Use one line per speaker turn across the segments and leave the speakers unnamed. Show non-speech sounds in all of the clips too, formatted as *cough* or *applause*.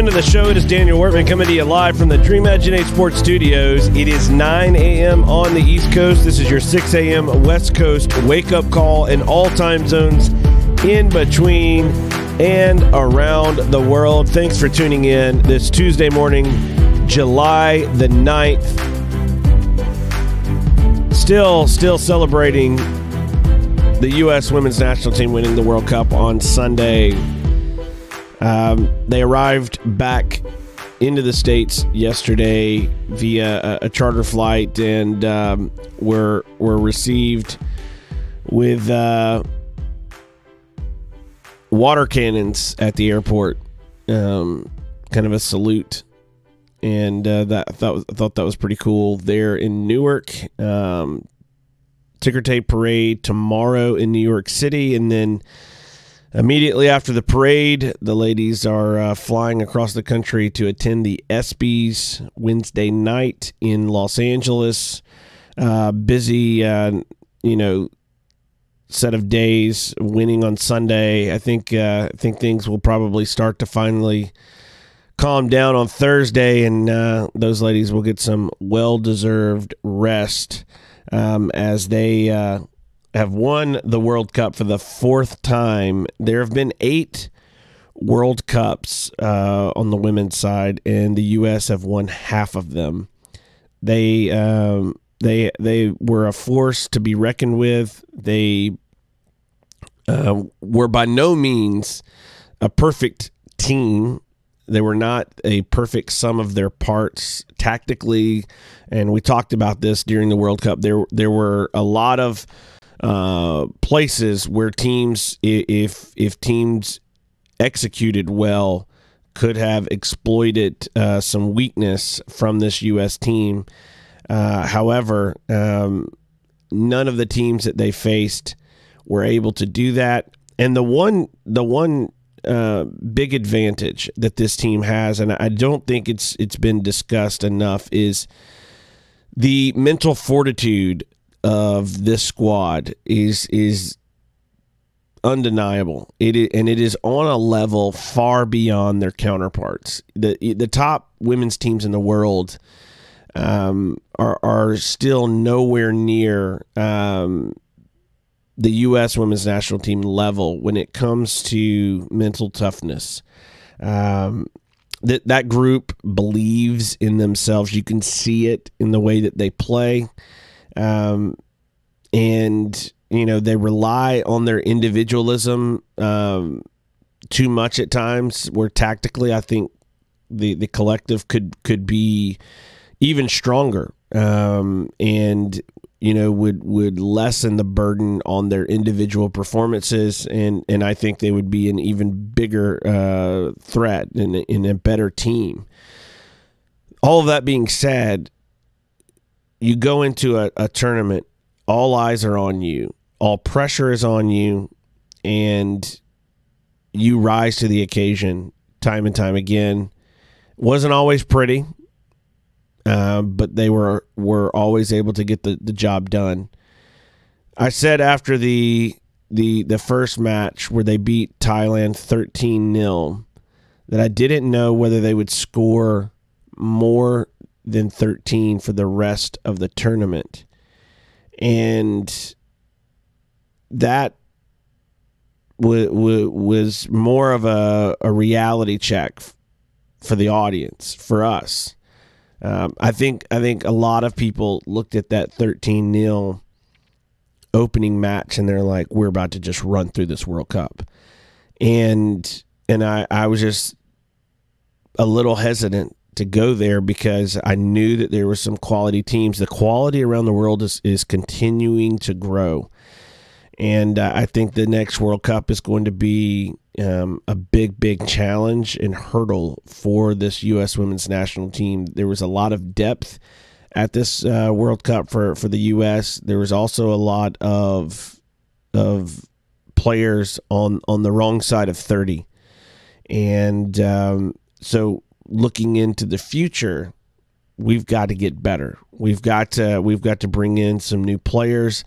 Into the show. It is Daniel Workman coming to you live from the Dream Edge 8 Sports Studios. It is 9 a.m. on the East Coast. This is your 6 a.m. West Coast wake up call in all time zones in between and around the world. Thanks for tuning in this Tuesday morning, July the 9th. Still, still celebrating the U.S. women's national team winning the World Cup on Sunday. Um, they arrived back into the states yesterday via a, a charter flight and um, were were received with uh, water cannons at the airport, um, kind of a salute, and uh, that I thought I thought that was pretty cool. There in Newark, um, ticker tape parade tomorrow in New York City, and then Immediately after the parade, the ladies are uh, flying across the country to attend the ESPYS Wednesday night in Los Angeles. Uh, busy, uh, you know, set of days. Winning on Sunday, I think. Uh, I think things will probably start to finally calm down on Thursday, and uh, those ladies will get some well-deserved rest um, as they uh, have won the World Cup for the fourth time. There have been eight World Cups uh, on the women's side, and the U.S. have won half of them. They um, they they were a force to be reckoned with. They uh, were by no means a perfect team. They were not a perfect sum of their parts tactically, and we talked about this during the World Cup. There there were a lot of uh, places where teams, if if teams executed well, could have exploited uh, some weakness from this U.S. team. Uh, however, um, none of the teams that they faced were able to do that. And the one, the one uh, big advantage that this team has, and I don't think it's it's been discussed enough, is the mental fortitude of this squad is is undeniable. It is, and it is on a level far beyond their counterparts. the The top women's teams in the world um, are are still nowhere near um, the U.S. women's national team level when it comes to mental toughness. Um, that that group believes in themselves. You can see it in the way that they play. Um, and you know they rely on their individualism um, too much at times. Where tactically, I think the the collective could could be even stronger, um, and you know would would lessen the burden on their individual performances, and and I think they would be an even bigger uh, threat and in a better team. All of that being said, you go into a, a tournament, all eyes are on you, all pressure is on you, and you rise to the occasion time and time again. Wasn't always pretty, uh, but they were were always able to get the, the job done. I said after the the the first match where they beat Thailand 13 0 that I didn't know whether they would score more than 13 for the rest of the tournament. And that w- w- was more of a, a reality check for the audience, for us. Um, I think I think a lot of people looked at that 13 0 opening match and they're like, we're about to just run through this World Cup. And and I, I was just a little hesitant to go there because I knew that there were some quality teams. The quality around the world is, is continuing to grow. And uh, I think the next World Cup is going to be um, a big, big challenge and hurdle for this U.S. women's national team. There was a lot of depth at this uh, World Cup for, for the U.S. There was also a lot of of players on on the wrong side of thirty, and um, so looking into the future, we've got to get better. We've got to we've got to bring in some new players,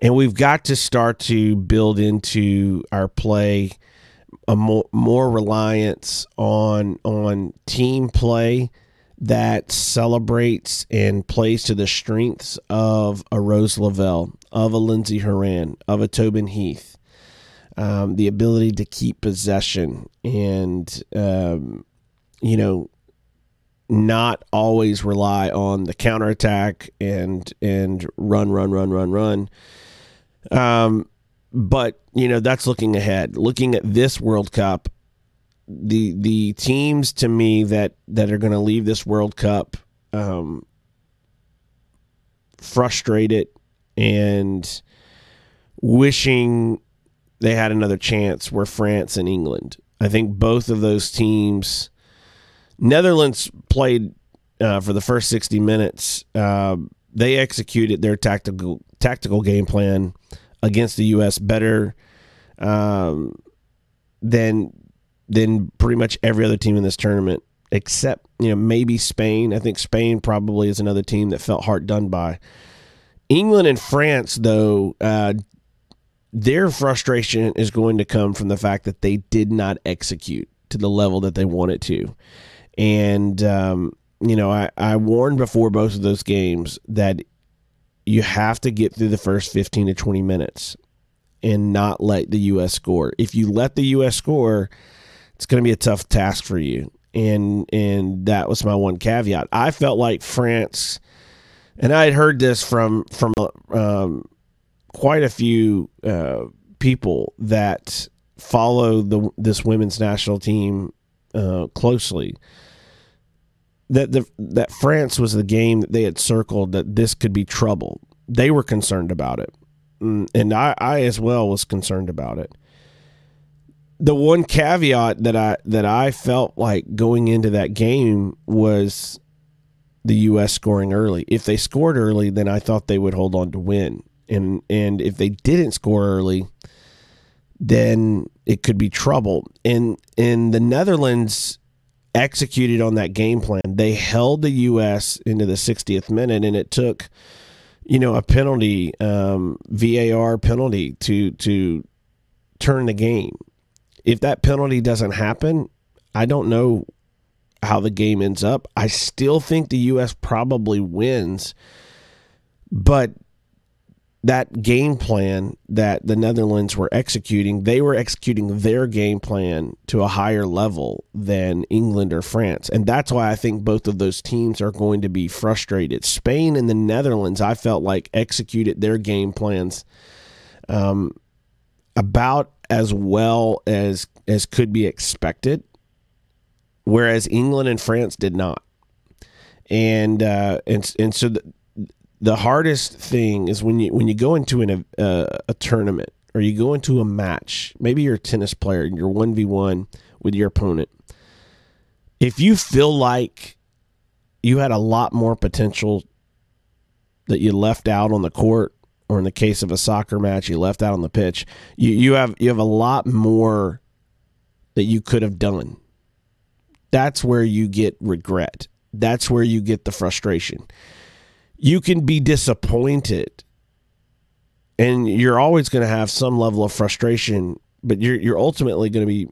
and we've got to start to build into our play a more, more reliance on on team play that celebrates and plays to the strengths of a Rose Lavelle, of a Lindsey Horan, of a Tobin Heath. Um, the ability to keep possession and um, you know not always rely on the counterattack and and run run run run run um but you know that's looking ahead looking at this world cup the the teams to me that that are going to leave this World Cup um, frustrated and wishing they had another chance were France and England. I think both of those teams. Netherlands played uh, for the first sixty minutes. Uh, they executed their tactical tactical game plan against the U.S. better um, than than pretty much every other team in this tournament, except you know maybe Spain. I think Spain probably is another team that felt hard done by. England and France, though, uh, their frustration is going to come from the fact that they did not execute to the level that they wanted to, and um, you know I, I warned before both of those games that you have to get through the first 15 to 20 minutes and not let the US score. If you let the US score, it's going to be a tough task for you. And and that was my one caveat. I felt like France, and I had heard this from from um, quite a few uh, people that follow the this women's national team uh, closely. That the that France was the game that they had circled that this could be trouble. They were concerned about it, mm, and I, I as well was concerned about it the one caveat that I that I felt like going into that game was the U.S. scoring early. If they scored early, then I thought they would hold on to win, and and if they didn't score early, then it could be trouble. And and the Netherlands executed on that game plan. They held the U.S. into the 60th minute, and it took you know a penalty, um, VAR penalty to to turn the game if that penalty doesn't happen, I don't know how the game ends up. I still think the U.S. probably wins, but that game plan that the Netherlands were executing, they were executing their game plan to a higher level than England or France. And that's why I think both of those teams are going to be frustrated. Spain and the Netherlands, I felt like executed their game plans um, about as well as as could be expected, whereas England and France did not. And uh, and and so the, the hardest thing is when you when you go into an, uh, a tournament or you go into a match. Maybe you're a tennis player and you're one v one with your opponent. If you feel like you had a lot more potential that you left out on the court or in the case of a soccer match, you left out on the pitch. You you have you have a lot more that you could have done. That's where you get regret. That's where you get the frustration. You can be disappointed and you're always going to have some level of frustration, but you're you're ultimately going to be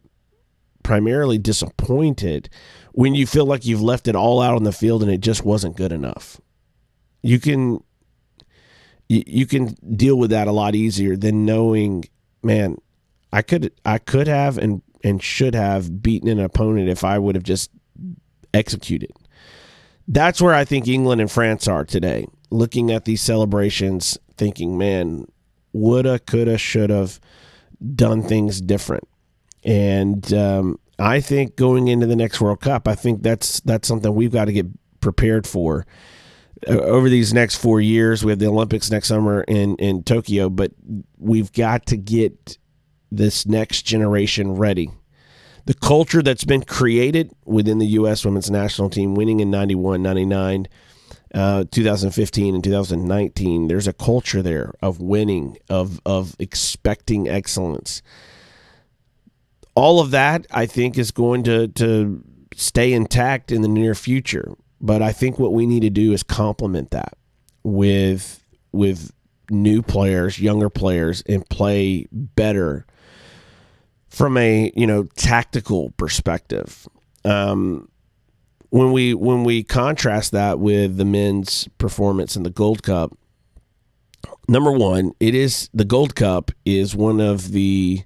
primarily disappointed when you feel like you've left it all out on the field and it just wasn't good enough. You can you, can deal with that a lot easier than knowing, man, I could I could have and and should have beaten an opponent if I would have just executed. That's where I think England and France are today. Looking at these celebrations, thinking, man, woulda, coulda, should have done things different. And um, I think going into the next World Cup, I think that's that's something we've got to get prepared for over these next four years. We have the Olympics next summer in in Tokyo, but we've got to get this next generation ready. The culture that's been created within the U.S. women's national team, winning in 91, 99, uh, 2015, and 2019, there's a culture there of winning, of, of expecting excellence. All of that, I think, is going to, to stay intact in the near future. But I think what we need to do is complement that with with new players, younger players, and play better from a you know tactical perspective. Um, when we when we contrast that with the men's performance in the Gold Cup, number one, it is the Gold Cup is one of the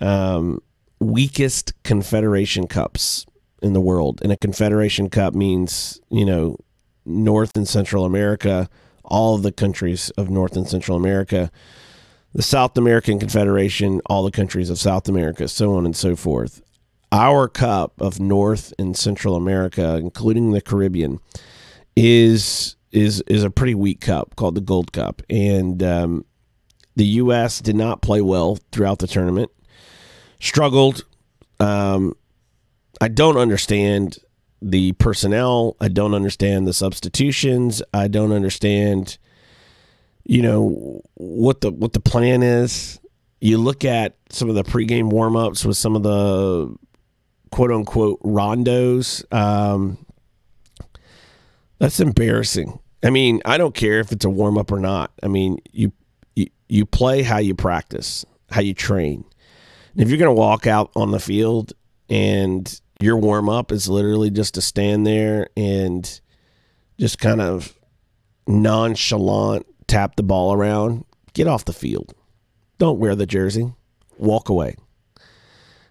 um, weakest Confederation Cups in the world, and a Confederation Cup means you know North and Central America, all of the countries of North and Central America, the South American Confederation, all the countries of South America, so on and so forth. Our cup of North and Central America, including the Caribbean, is is is a pretty weak cup called the Gold Cup, and um, the U.S. did not play well throughout the tournament. Struggled. Um, I don't understand the personnel. I don't understand the substitutions. I don't understand, you know, what the what the plan is. You look at some of the pregame warmups with some of the quote unquote rondos. Um, that's embarrassing. I mean, I don't care if it's a warm up or not. I mean, you, you you play how you practice, how you train. And if you're going to walk out on the field and your warm up is literally just to stand there and just kind of nonchalant tap the ball around, get off the field. Don't wear the jersey. Walk away.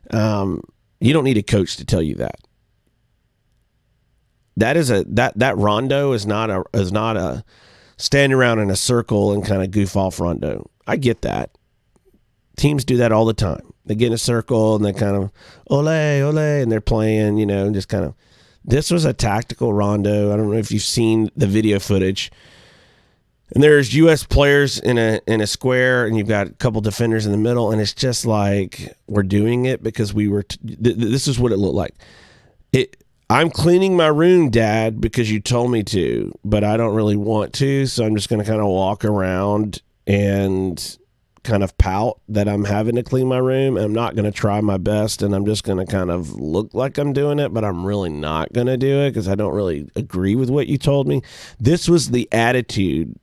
Um, you don't need a coach to tell you that. That is a that that rondo is not a is not a stand around in a circle and kind of goof off rondo. I get that. Teams do that all the time. They get in a circle and they kind of ole ole and they're playing, you know, just kind of. This was a tactical rondo. I don't know if you've seen the video footage. And there's U.S. players in a in a square, and you've got a couple defenders in the middle, and it's just like we're doing it because we were. T- th- this is what it looked like. It. I'm cleaning my room, Dad, because you told me to, but I don't really want to, so I'm just going to kind of walk around and kind of pout that I'm having to clean my room. I'm not going to try my best and I'm just going to kind of look like I'm doing it, but I'm really not going to do it because I don't really agree with what you told me. This was the attitude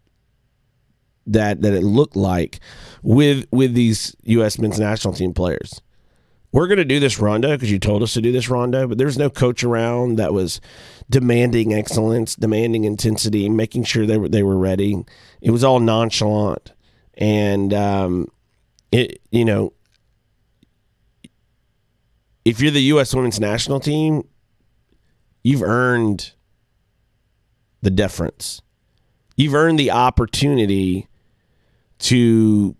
that that it looked like with with these US men's national team players. We're going to do this rondo because you told us to do this rondo, but there's no coach around that was demanding excellence, demanding intensity, making sure they were they were ready. It was all nonchalant and um, it you know if you're the U.S. Women's National Team, you've earned the deference. You've earned the opportunity to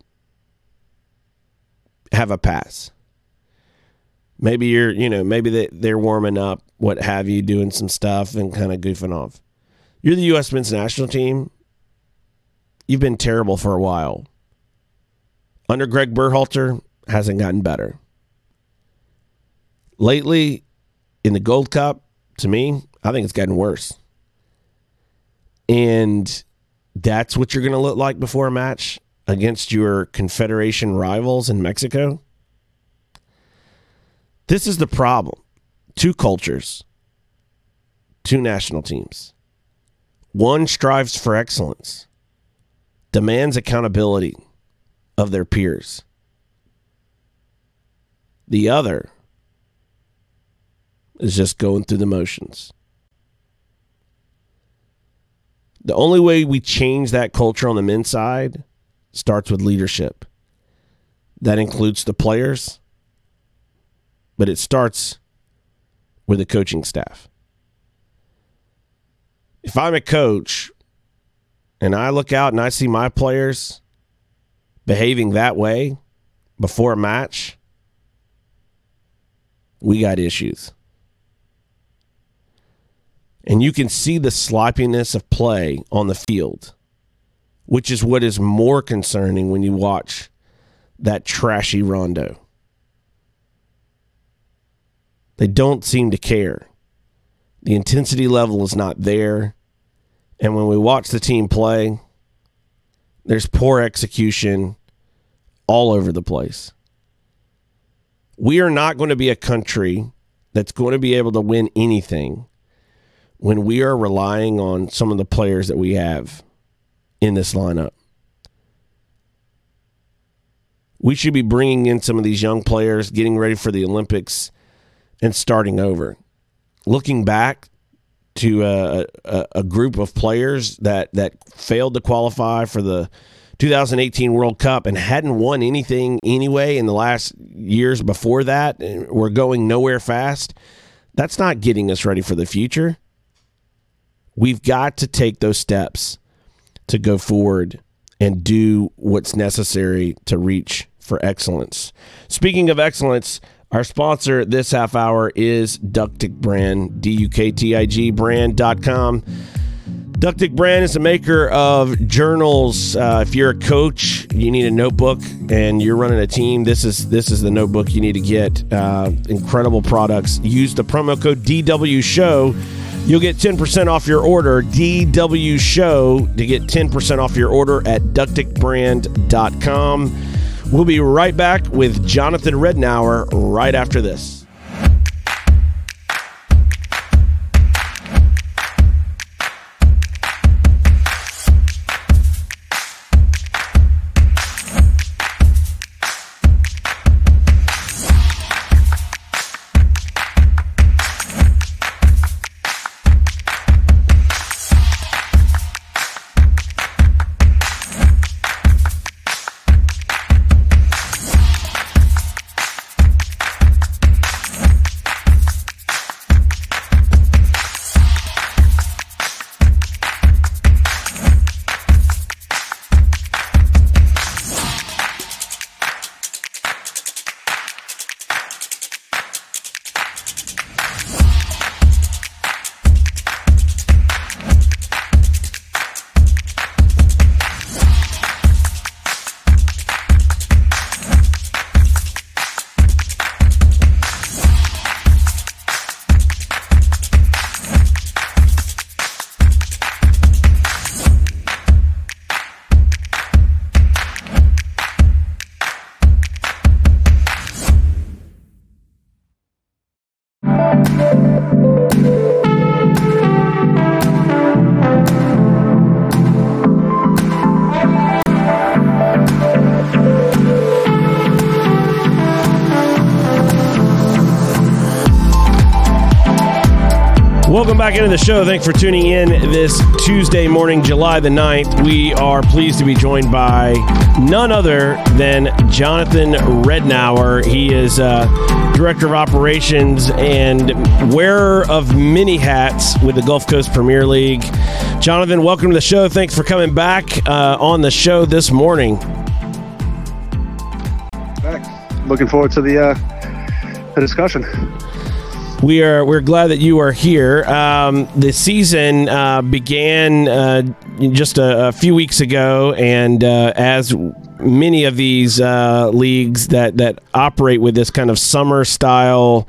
have a pass. Maybe you're, you know, maybe they, they're warming up, what have you, doing some stuff and kind of goofing off. You're the U.S. men's national team you've been terrible for a while. Under Greg Berhalter, hasn't gotten better. Lately, in the Gold Cup, to me, I think it's gotten worse. And that's what you're going to look like before a match against your Confederation rivals in Mexico. This is the problem. Two cultures, two national teams. One strives for excellence, demands accountability of their peers. The other is just going through the motions. The only way we change that culture on the men's side starts with leadership. That includes the players, but it starts with the coaching staff. If I'm a coach and I look out and I see my players behaving that way before a match, we got issues. And you can see the sloppiness of play on the field, which is what is more concerning when you watch that trashy rondo. They don't seem to care. The intensity level is not there. And when we watch the team play, there's poor execution all over the place. We are not going to be a country that's going to be able to win anything when we are relying on some of the players that we have in this lineup. We should be bringing in some of these young players, getting ready for the Olympics, and starting over. Looking back to a, a, a group of players that that failed to qualify for the 2018 World Cup and hadn't won anything anyway in the last years before that. We're going nowhere fast. That's not getting us ready for the future. We've got to take those steps to go forward and do what's necessary to reach for excellence. Speaking of excellence, our sponsor this half hour is Duktig Brand, D U K T I G brand.com. Duktig Brand is a maker of journals. Uh, if you're a coach, you need a notebook, and you're running a team. This is this is the notebook you need to get. Uh, incredible products. Use the promo code DW Show. You'll get 10% off your order. DW Show to get 10% off your order at duktigbrand.com. We'll be right back with Jonathan Rednour right after this. Back into the show. Thanks for tuning in this Tuesday morning, July the 9th. We are pleased to be joined by none other than Jonathan Rednour. He is uh, Director of Operations and wearer of many hats with the Gulf Coast Premier League. Jonathan, welcome to the show. Thanks for coming back uh, on the show this morning.
Looking forward to the, uh, the discussion
we are we're glad that you are here. Um, the season uh, began uh, just a, a, few weeks ago, and uh, as many of these uh, leagues that that operate with this kind of summer style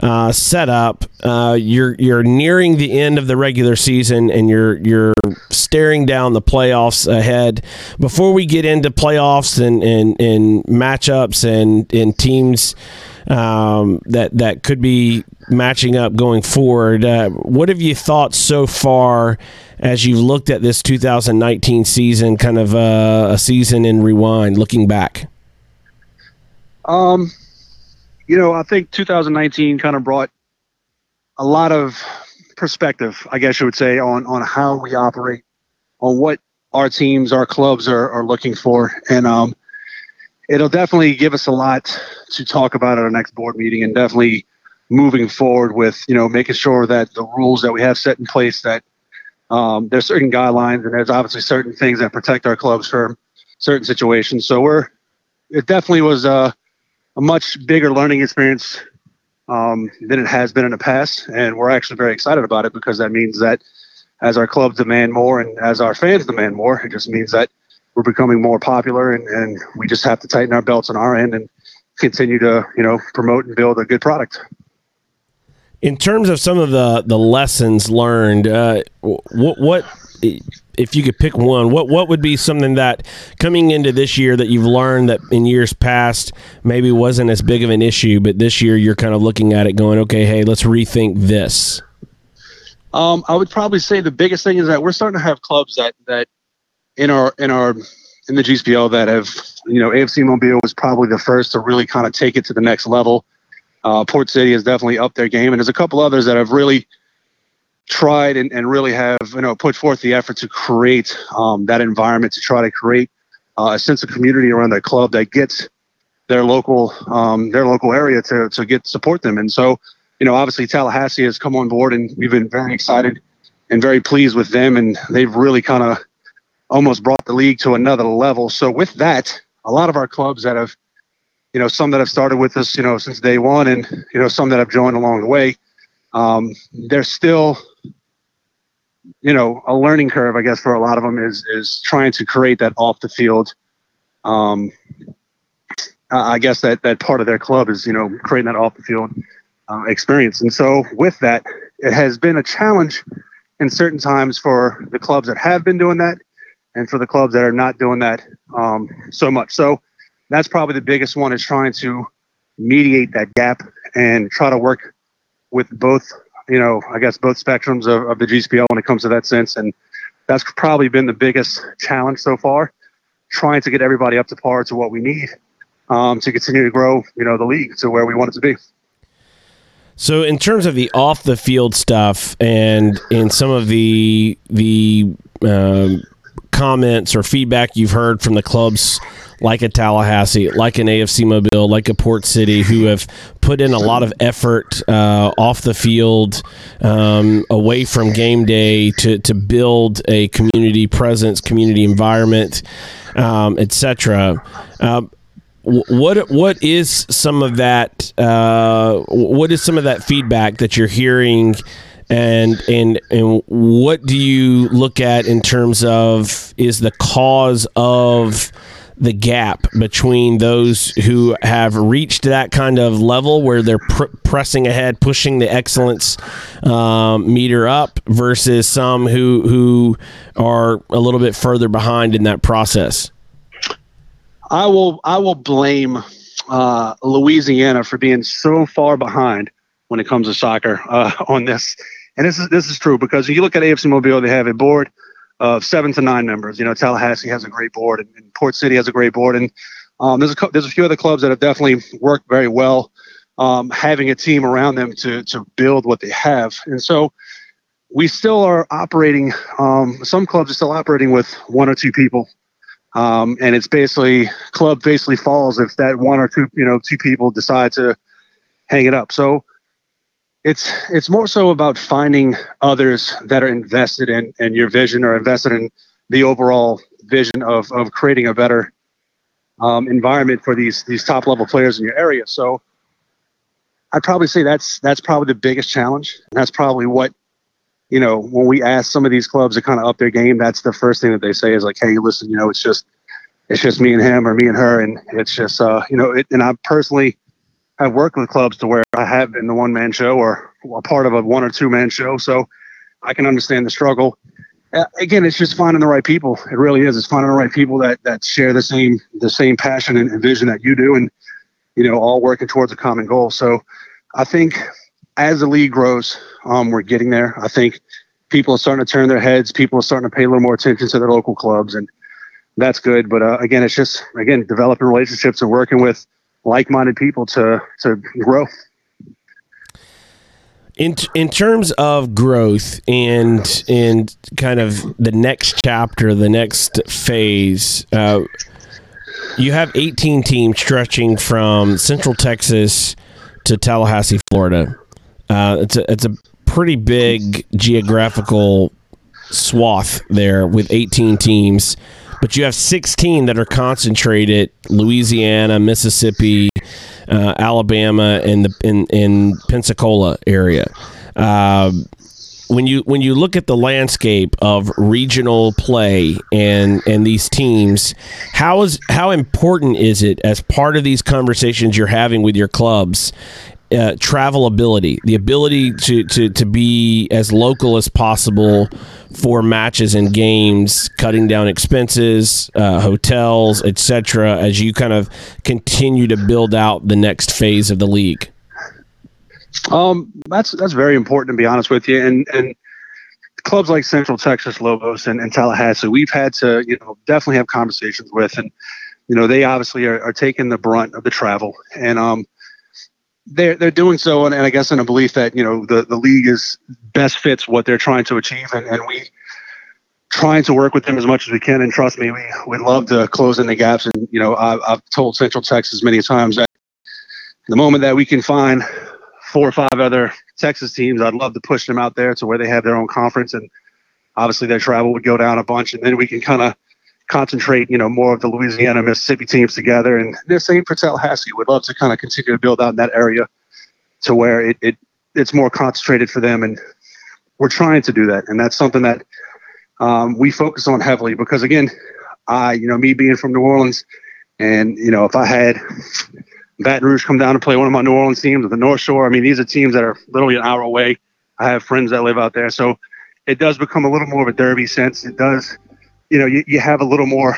uh, setup, uh, you're you're nearing the end of the regular season, and you're you're staring down the playoffs ahead. Before we get into playoffs and and, and matchups and and teams um, that that could be matching up going forward. Uh, what have you thought so far as you've looked at this 2019 season, kind of uh, a season in rewind, looking back?
Um, you know, I think 2019 kind of brought a lot of perspective, I guess you would say, on on how we operate, on what our teams, our clubs are, are looking for, and um, it'll definitely give us a lot to talk about at our next board meeting, and definitely moving forward with you know making sure that the rules that we have set in place that um, there's certain guidelines and there's obviously certain things that protect our clubs from certain situations. So we're it definitely was a, a much bigger learning experience um, than it has been in the past, and we're actually very excited about it because that means that as our clubs demand more and as our fans demand more, it just means that we're becoming more popular and, and we just have to tighten our belts on our end and continue to you know promote and build a good product.
In terms of some of the the lessons learned, uh, what what if you could pick one, what what would be something that coming into this year that you've learned that in years past maybe wasn't as big of an issue, but this year you're kind of looking at it going, okay, hey, let's rethink this.
Um, I would probably say the biggest thing is that we're starting to have clubs that that in our in our in the GCPL that have, you know, AFC Mobile was probably the first to really kind of take it to the next level. Uh, Port City has definitely upped their game, and there's a couple others that have really tried and, and really have, you know, put forth the effort to create um, that environment to try to create uh, a sense of community around their club that gets their local um, their local area to to get support them. And so, you know, obviously Tallahassee has come on board, and we've been very excited and very pleased with them, and they've really kind of almost brought the league to another level. So with that, a lot of our clubs that have, you know, some that have started with us, you know, since day one, and you know, some that have joined along the way, um, they're still you know a learning curve i guess for a lot of them is is trying to create that off the field um i guess that that part of their club is you know creating that off the field uh, experience and so with that it has been a challenge in certain times for the clubs that have been doing that and for the clubs that are not doing that um, so much so that's probably the biggest one is trying to mediate that gap and try to work with both you know, I guess both spectrums of, of the GCPL when it comes to that sense. And that's probably been the biggest challenge so far, trying to get everybody up to par to what we need um, to continue to grow, you know, the league to where we want it to be.
So, in terms of the off the field stuff, and in some of the the um, comments or feedback you've heard from the clubs like a Tallahassee, like an AFC Mobile, like a Port City, who have put in a lot of effort uh, off the field, um, away from game day, to to build a community presence, community environment, um, etc. Uh, what what is some of that? Uh, what is some of that feedback that you're hearing? And and and what do you look at in terms of is the cause of the gap between those who have reached that kind of level where they're pr- pressing ahead, pushing the excellence um, meter up, versus some who who are a little bit further behind in that process.
I will I will blame uh, Louisiana for being so far behind when it comes to soccer uh, on this, and this is this is true because if you look at AFC Mobile, they have a board of seven to nine members. You know, Tallahassee has a great board, and, and Port City has a great board, and um, there's a there's a few other clubs that have definitely worked very well, um, having a team around them to to build what they have, and so we still are operating. Um, some clubs are still operating with one or two people, um, and it's basically club basically falls if that one or two you know two people decide to hang it up. So it's it's more so about finding others that are invested in in your vision or invested in the overall vision of of creating a better um, environment for these these top level players in your area. So I'd probably say that's that's probably the biggest challenge. And that's probably what you know when we ask some of these clubs to kind of up their game. That's the first thing that they say is like, hey, listen, you know, it's just it's just me and him or me and her, and it's just uh, you know, it, and I personally I've worked with clubs to where I have been the one man show or a part of a one or two man show. So I can understand the struggle. Uh, again, it's just finding the right people. It really is. It's finding the right people that, that share the same the same passion and, and vision that you do, and you know, all working towards a common goal. So I think as the league grows, um, we're getting there. I think people are starting to turn their heads. People are starting to pay a little more attention to their local clubs, and that's good. But uh, again, it's just again developing relationships and working with like-minded people to to grow.
In in terms of growth and and kind of the next chapter, the next phase, uh, you have 18 teams stretching from Central Texas to Tallahassee, Florida. Uh, it's a it's a pretty big geographical swath there with 18 teams but you have 16 that are concentrated Louisiana, Mississippi, uh, Alabama, and the in, in Pensacola area. Uh, when you when you look at the landscape of regional play and and these teams, how is how important is it as part of these conversations you're having with your clubs uh, travel ability, the ability to, to, to be as local as possible for matches and games, cutting down expenses, uh, hotels, etc. As you kind of continue to build out the next phase of the league.
Um, that's that's very important to be honest with you, and and clubs like Central Texas Lobos and, and Tallahassee, we've had to, you know, definitely have conversations with, and you know, they obviously are, are taking the brunt of the travel, and um, they're they're doing so, and, and I guess in a belief that you know the the league is best fits what they're trying to achieve, and, and we trying to work with them as much as we can. And trust me, we would love to close in the gaps. And you know, I've, I've told Central Texas many times that the moment that we can find four or five other Texas teams, I'd love to push them out there to where they have their own conference, and obviously their travel would go down a bunch, and then we can kind of concentrate, you know, more of the Louisiana, Mississippi teams together. And the same for Tallahassee. Would love to kind of continue to build out in that area to where it, it it's more concentrated for them, and we're trying to do that, and that's something that um, we focus on heavily because again, I, you know, me being from New Orleans, and you know, if I had Baton Rouge come down and play one of my New Orleans teams or the North Shore, I mean, these are teams that are literally an hour away. I have friends that live out there, so it does become a little more of a derby sense. It does, you know, you, you have a little more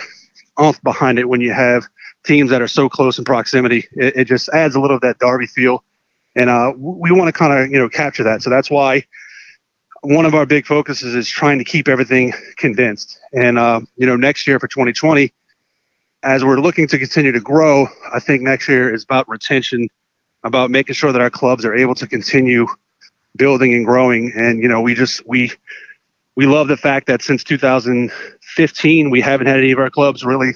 oomph behind it when you have teams that are so close in proximity. It, it just adds a little of that derby feel, and uh, we want to kind of you know capture that. So that's why one of our big focuses is trying to keep everything condensed. And uh, you know, next year for 2020, as we're looking to continue to grow, I think next year is about retention, about making sure that our clubs are able to continue building and growing. And you know, we just we we love the fact that since 2015 we haven't had any of our clubs really,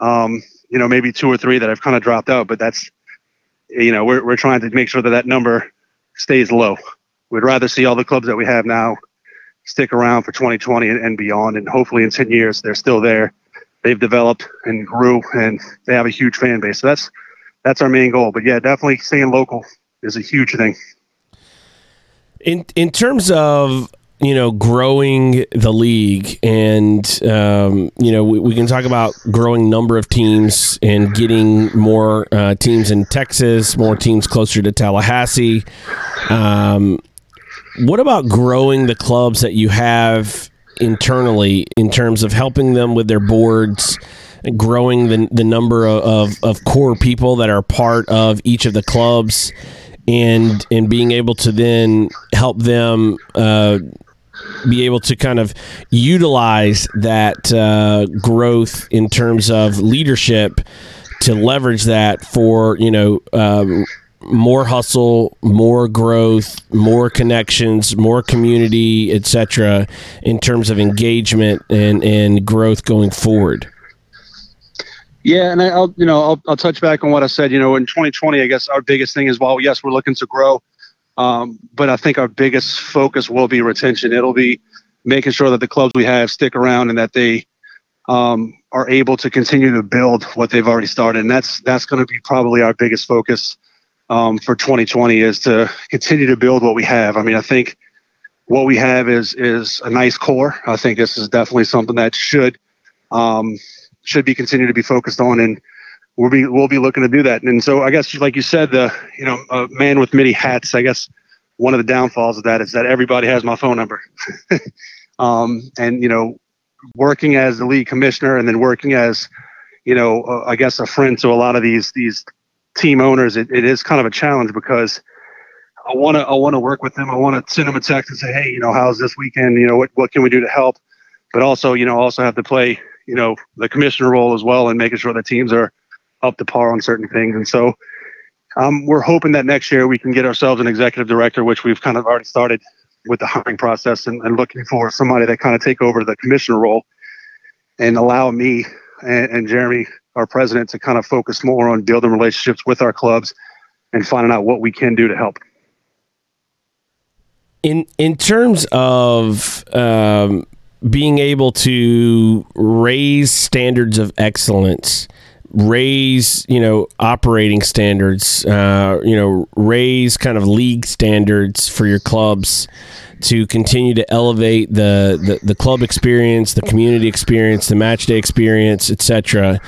um, you know, maybe two or three that have kind of dropped out. But that's you know, we're we're trying to make sure that that number stays low we'd rather see all the clubs that we have now stick around for 2020 and, and beyond. And hopefully in 10 years, they're still there. They've developed and grew and they have a huge fan base. So that's, that's our main goal. But yeah, definitely staying local is a huge thing.
In, in terms of you know, growing the league, and um, you know, we, we, can talk about growing number of teams and getting more uh, teams in Texas, more teams closer to Tallahassee. Um, what about growing the clubs that you have internally in terms of helping them with their boards? growing the, the number of, of, core people that are part of each of the clubs and and being able to then help them uh, be able to kind of utilize that uh, growth in terms of leadership to leverage that for you know um, more hustle, more growth, more connections, more community, etc. In terms of engagement and and growth going forward.
Yeah, and I'll you know I'll, I'll touch back on what I said. You know, in 2020, I guess our biggest thing is while yes, we're looking to grow, um, but I think our biggest focus will be retention. It'll be making sure that the clubs we have stick around and that they um, are able to continue to build what they've already started. And that's that's going to be probably our biggest focus um, for 2020 is to continue to build what we have. I mean, I think what we have is is a nice core. I think this is definitely something that should um, should be continued to be focused on, and we'll be we'll be looking to do that. And so, I guess, like you said, the you know, a man with many hats. I guess one of the downfalls of that is that everybody has my phone number. *laughs* um, and you know, working as the league commissioner and then working as you know, uh, I guess a friend to a lot of these these team owners, it, it is kind of a challenge because I want to I want to work with them. I want to send them a text and say, hey, you know, how's this weekend? You know, what what can we do to help? But also, you know, also have to play, you know, the commissioner role as well and making sure that teams are up to par on certain things. And so, um, we're hoping that next year we can get ourselves an executive director, which we've kind of already started with the hiring process and, and looking for somebody that kind of take over the commissioner role and allow me and, and Jeremy, our president, to kind of focus more on building relationships with our clubs and finding out what we can do to help.
In in terms of um, being able to raise standards of excellence, raise you know operating standards uh, you know raise kind of league standards for your clubs to continue to elevate the, the, the club experience the community experience the match day experience etc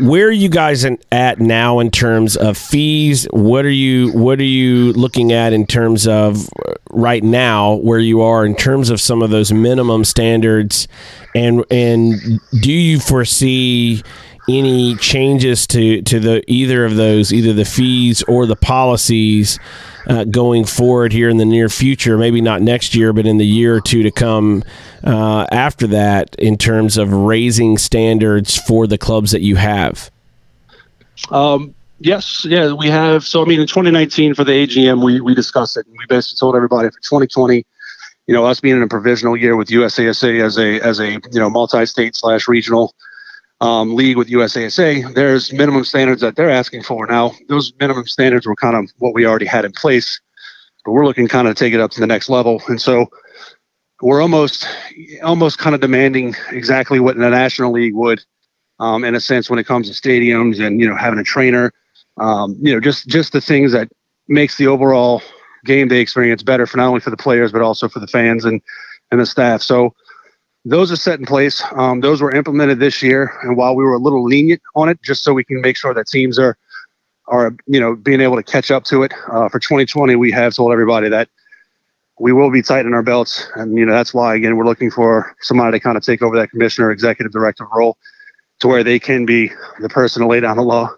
where are you guys at now in terms of fees? What are you what are you looking at in terms of uh, right now where you are in terms of some of those minimum standards? And and do you foresee any changes to to the either of those, either the fees or the policies uh, going forward here in the near future? Maybe not next year, but in the year or two to come uh, after that, in terms of raising standards for the clubs that you have.
Um, yes, yeah, we have. So, I mean, in 2019 for the AGM, we we discussed it, and we basically told everybody for 2020 you know, us being in a provisional year with USASA as a as a you know multi-state slash regional um, league with USASA, there's minimum standards that they're asking for. Now, those minimum standards were kind of what we already had in place, but we're looking kind of to take it up to the next level. And so we're almost almost kind of demanding exactly what the national league would, um, in a sense, when it comes to stadiums and you know having a trainer, um, you know, just just the things that makes the overall game day experience better for not only for the players but also for the fans and and the staff. So those are set in place. Um, those were implemented this year, and while we were a little lenient on it, just so we can make sure that teams are are you know being able to catch up to it uh, for 2020, we have told everybody that we will be tightening our belts, and you know that's why again we're looking for somebody to kind of take over that commissioner, executive director role, to where they can be the person to lay down the law.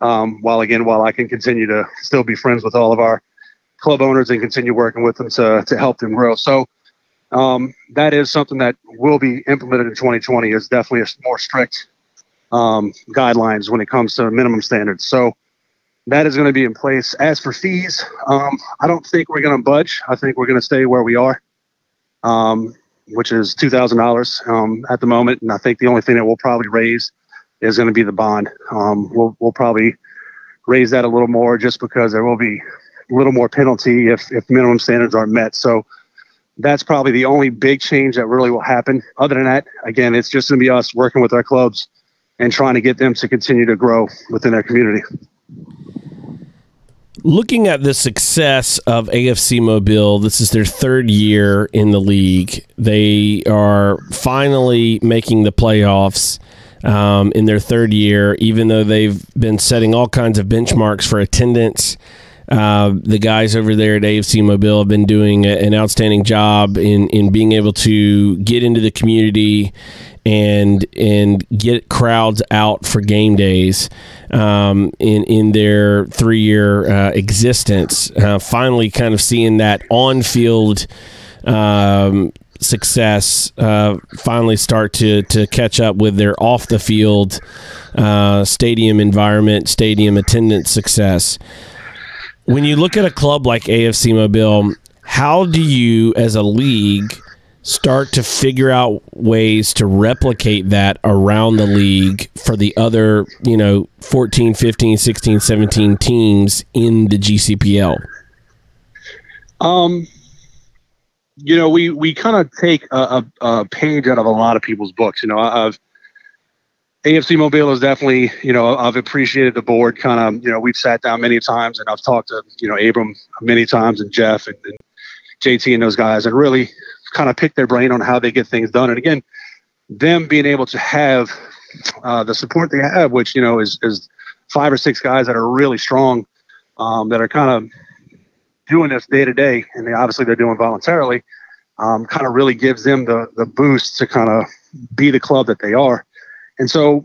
Um, while again, while I can continue to still be friends with all of our club owners and continue working with them to, to help them grow. So um, that is something that will be implemented in 2020 is definitely a more strict um, guidelines when it comes to minimum standards. So that is going to be in place. As for fees, um, I don't think we're going to budge. I think we're going to stay where we are, um, which is $2,000 um, at the moment. And I think the only thing that we'll probably raise is going to be the bond. Um, we'll, we'll probably raise that a little more just because there will be a little more penalty if, if minimum standards aren't met. So that's probably the only big change that really will happen. Other than that, again, it's just going to be us working with our clubs and trying to get them to continue to grow within their community.
Looking at the success of AFC Mobile, this is their third year in the league. They are finally making the playoffs um, in their third year, even though they've been setting all kinds of benchmarks for attendance uh, the guys over there at AFC Mobile have been doing an outstanding job in, in being able to get into the community and and get crowds out for game days um, in in their three year uh, existence. Uh, finally, kind of seeing that on field. Um, success uh, finally start to, to catch up with their off the field uh, stadium environment, stadium attendance success when you look at a club like AFC Mobile, how do you, as a league, start to figure out ways to replicate that around the league for the other, you know, 14, 15, 16, 17 teams in the GCPL?
Um, you know, we, we kind of take a, a, a, page out of a lot of people's books. You know, I've AFC Mobile is definitely, you know, I've appreciated the board kind of, you know, we've sat down many times and I've talked to, you know, Abram many times and Jeff and, and JT and those guys and really kind of pick their brain on how they get things done. And again, them being able to have uh, the support they have, which, you know, is, is five or six guys that are really strong, um, that are kind of doing this day to day. And they obviously they're doing voluntarily, um, kind of really gives them the, the boost to kind of be the club that they are. And so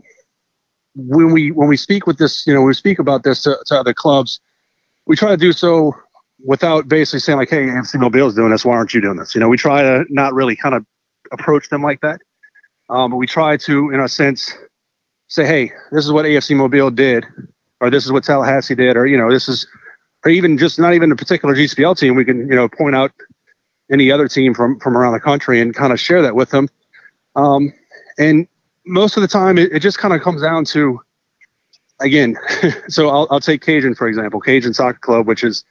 when we when we speak with this, you know, we speak about this to, to other clubs, we try to do so without basically saying like, "Hey, AFC Mobile is doing this. Why aren't you doing this?" You know, we try to not really kind of approach them like that. Um, but we try to, in a sense, say, "Hey, this is what AFC Mobile did, or this is what Tallahassee did, or you know, this is, or even just not even a particular GCPL team. We can, you know, point out any other team from from around the country and kind of share that with them. Um, and most of the time, it, it just kind of comes down to, again, *laughs* so I'll, I'll take Cajun for example, Cajun Soccer Club, which has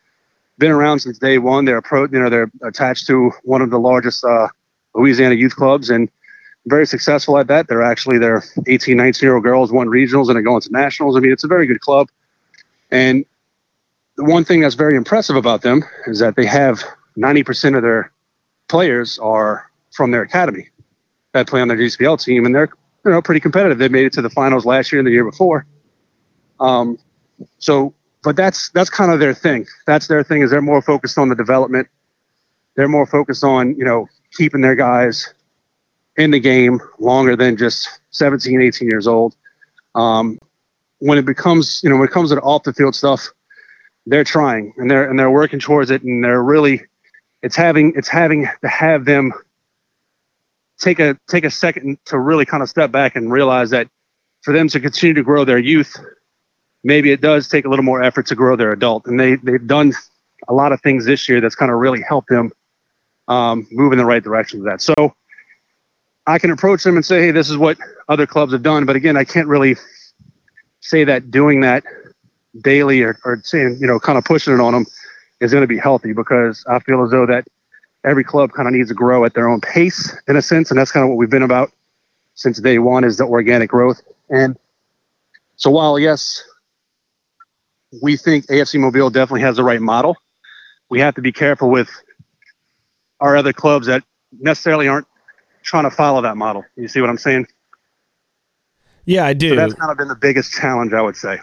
been around since day one. They're pro, you know, they're attached to one of the largest uh, Louisiana youth clubs and very successful at that. They're actually they're 18, 19 year old girls won regionals and are going to nationals. I mean, it's a very good club. And the one thing that's very impressive about them is that they have 90% of their players are from their academy that play on their GCPL team, and they're you know pretty competitive. They made it to the finals last year and the year before. Um, so, but that's that's kind of their thing. That's their thing is they're more focused on the development. They're more focused on you know keeping their guys in the game longer than just 17, 18 years old. Um, when it becomes, you know, when it comes to off the field stuff, they're trying and they're and they're working towards it, and they're really, it's having it's having to have them take a take a second to really kind of step back and realize that for them to continue to grow their youth, maybe it does take a little more effort to grow their adult, and they they've done a lot of things this year that's kind of really helped them um, move in the right direction with that. So I can approach them and say, hey, this is what other clubs have done. But again, I can't really say that doing that daily or, or saying, you know, kind of pushing it on them is going to be healthy because I feel as though that every club kind of needs to grow at their own pace in a sense. And that's kind of what we've been about since day one is the organic growth. And so while, yes, we think AFC Mobile definitely has the right model, we have to be careful with our other clubs that necessarily aren't trying to follow that model. You see what I'm saying?
Yeah, I do.
So that's kind of been the biggest challenge, I would say.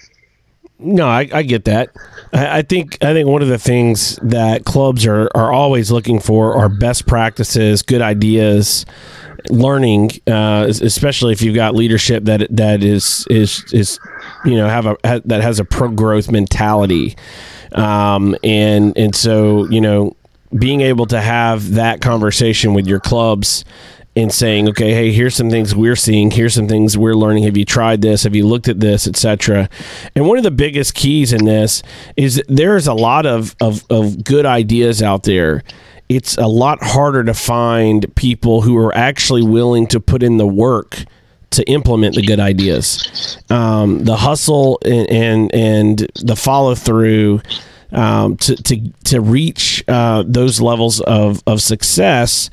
No, I, I get that. I, I, think I think one of the things that clubs are, are always looking for are best practices, good ideas, learning, uh, especially if you've got leadership that that is is is you know have a that has a pro growth mentality, um, and and so you know being able to have that conversation with your clubs and saying, okay, hey, here's some things we're seeing, here's some things we're learning. Have you tried this? Have you looked at this, etc. And one of the biggest keys in this is there's a lot of, of, of good ideas out there. It's a lot harder to find people who are actually willing to put in the work to implement the good ideas. Um, the hustle and, and, and the follow through um, to, to, to reach uh, those levels of, of success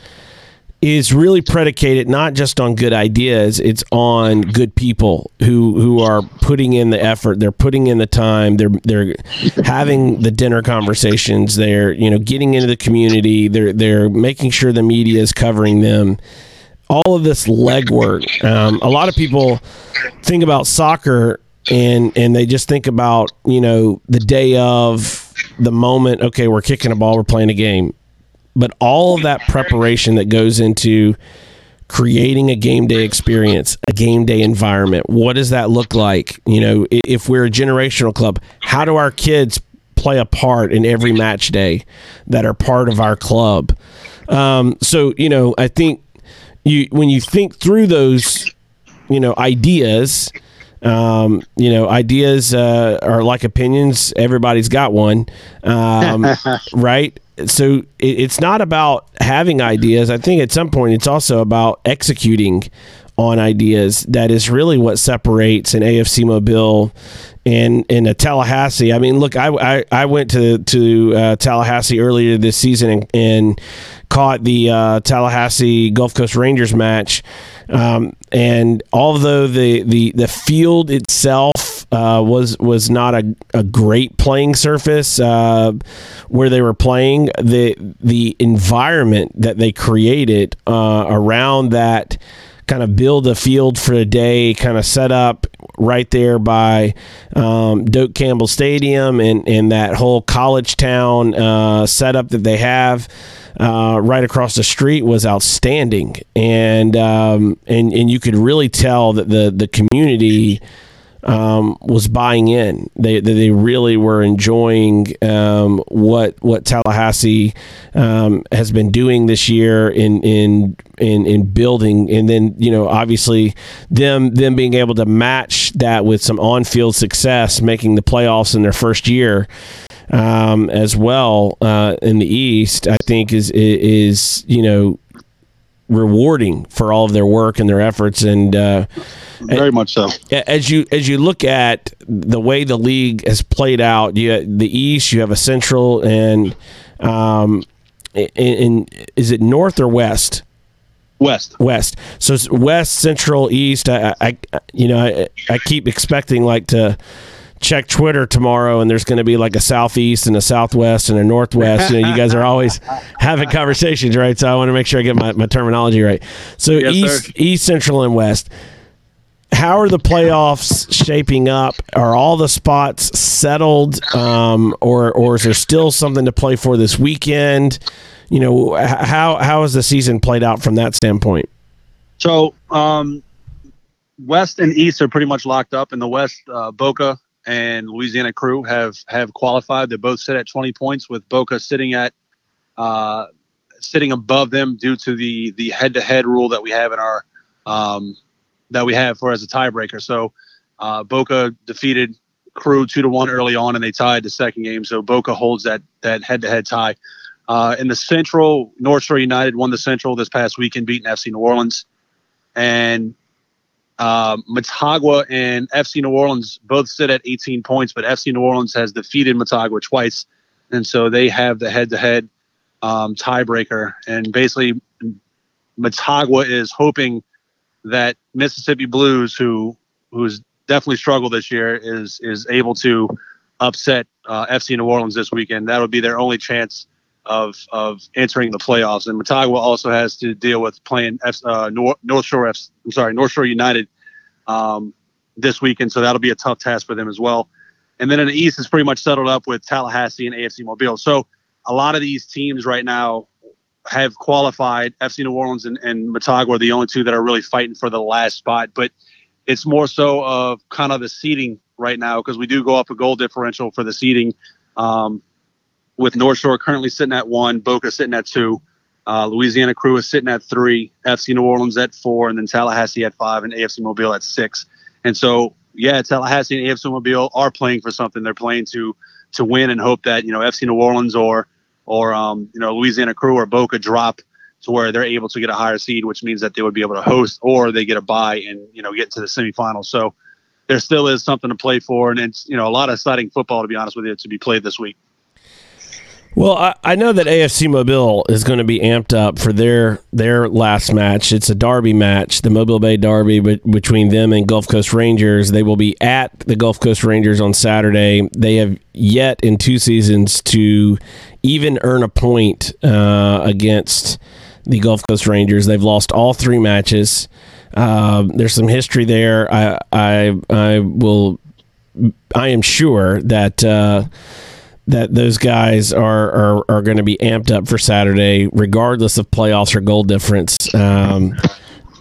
is really predicated not just on good ideas it's on good people who who are putting in the effort they're putting in the time they're they're having the dinner conversations they're you know getting into the community they're they're making sure the media is covering them. All of this legwork um, a lot of people think about soccer and and they just think about you know the day of the moment okay we're kicking a ball we're playing a game but all of that preparation that goes into creating a game day experience, a game day environment. What does that look like? You know, if we're a generational club, how do our kids play a part in every match day that are part of our club? Um, so, you know, I think you when you think through those, you know, ideas. Um, you know, ideas uh, are like opinions. Everybody's got one, um, *laughs* right? so it, it's not about having ideas. I think at some point it's also about executing on ideas. That is really what separates an AFC Mobile and in a Tallahassee. I mean, look, I, I, I went to to uh, Tallahassee earlier this season and, and caught the uh, Tallahassee Gulf Coast Rangers match. Um, and although the, the, the field itself uh, was was not a, a great playing surface uh, where they were playing, the the environment that they created uh, around that kind of build a field for a day, kind of set up right there by um, Doak Campbell Stadium and, and that whole college town uh, setup that they have uh, right across the street was outstanding, and um, and and you could really tell that the the community. Um, was buying in. They they really were enjoying um, what what Tallahassee um, has been doing this year in in in in building, and then you know obviously them them being able to match that with some on field success, making the playoffs in their first year um, as well uh, in the East, I think is is you know rewarding for all of their work and their efforts and uh,
very much so.
As you as you look at the way the league has played out, you the East, you have a Central and um, in, in is it North or West?
West.
West. So West, Central, East. I, I you know, I, I keep expecting like to check Twitter tomorrow, and there's going to be like a southeast and a southwest and a northwest. You know, you guys are always *laughs* having conversations, right? So I want to make sure I get my, my terminology right. So yes, east, sir. east, central, and west. How are the playoffs shaping up? Are all the spots settled, um, or or is there still something to play for this weekend? You know, how how has the season played out from that standpoint?
So, um, West and East are pretty much locked up. In the West, uh, Boca and Louisiana Crew have have qualified. They both sit at 20 points, with Boca sitting at uh, sitting above them due to the the head to head rule that we have in our um, that we have for as a tiebreaker. So uh, Boca defeated Crew two to one early on, and they tied the second game. So Boca holds that that head to head tie. Uh, in the Central, North Shore United won the Central this past weekend, beating FC New Orleans, and uh, Motagua and FC New Orleans both sit at 18 points, but FC New Orleans has defeated Motagua twice, and so they have the head to head tiebreaker. And basically, Motagua is hoping that Mississippi Blues, who who's definitely struggled this year, is is able to upset uh, FC New Orleans this weekend. That would be their only chance of of entering the playoffs. And Motagua also has to deal with playing F, uh, North, North Shore. F, I'm sorry, North Shore United um, this weekend, so that'll be a tough task for them as well. And then in the East, it's pretty much settled up with Tallahassee and AFC Mobile. So a lot of these teams right now have qualified. FC New Orleans and, and Motagua are the only two that are really fighting for the last spot. But it's more so of kind of the seeding right now because we do go up a goal differential for the seeding. Um, with North Shore currently sitting at one, Boca sitting at two, uh, Louisiana Crew is sitting at three, FC New Orleans at four, and then Tallahassee at five, and AFC Mobile at six. And so, yeah, Tallahassee and AFC Mobile are playing for something. They're playing to to win and hope that you know FC New Orleans or or um, you know Louisiana Crew or Boca drop to where they're able to get a higher seed, which means that they would be able to host or they get a bye and you know get to the semifinals. So there still is something to play for, and it's you know a lot of exciting football to be honest with you to be played this week.
Well, I, I know that AFC Mobile is going to be amped up for their their last match. It's a derby match, the Mobile Bay Derby but between them and Gulf Coast Rangers. They will be at the Gulf Coast Rangers on Saturday. They have yet in two seasons to even earn a point uh, against the Gulf Coast Rangers. They've lost all three matches. Uh, there's some history there. I I I will. I am sure that. Uh, that those guys are are, are going to be amped up for Saturday, regardless of playoffs or goal difference. Um,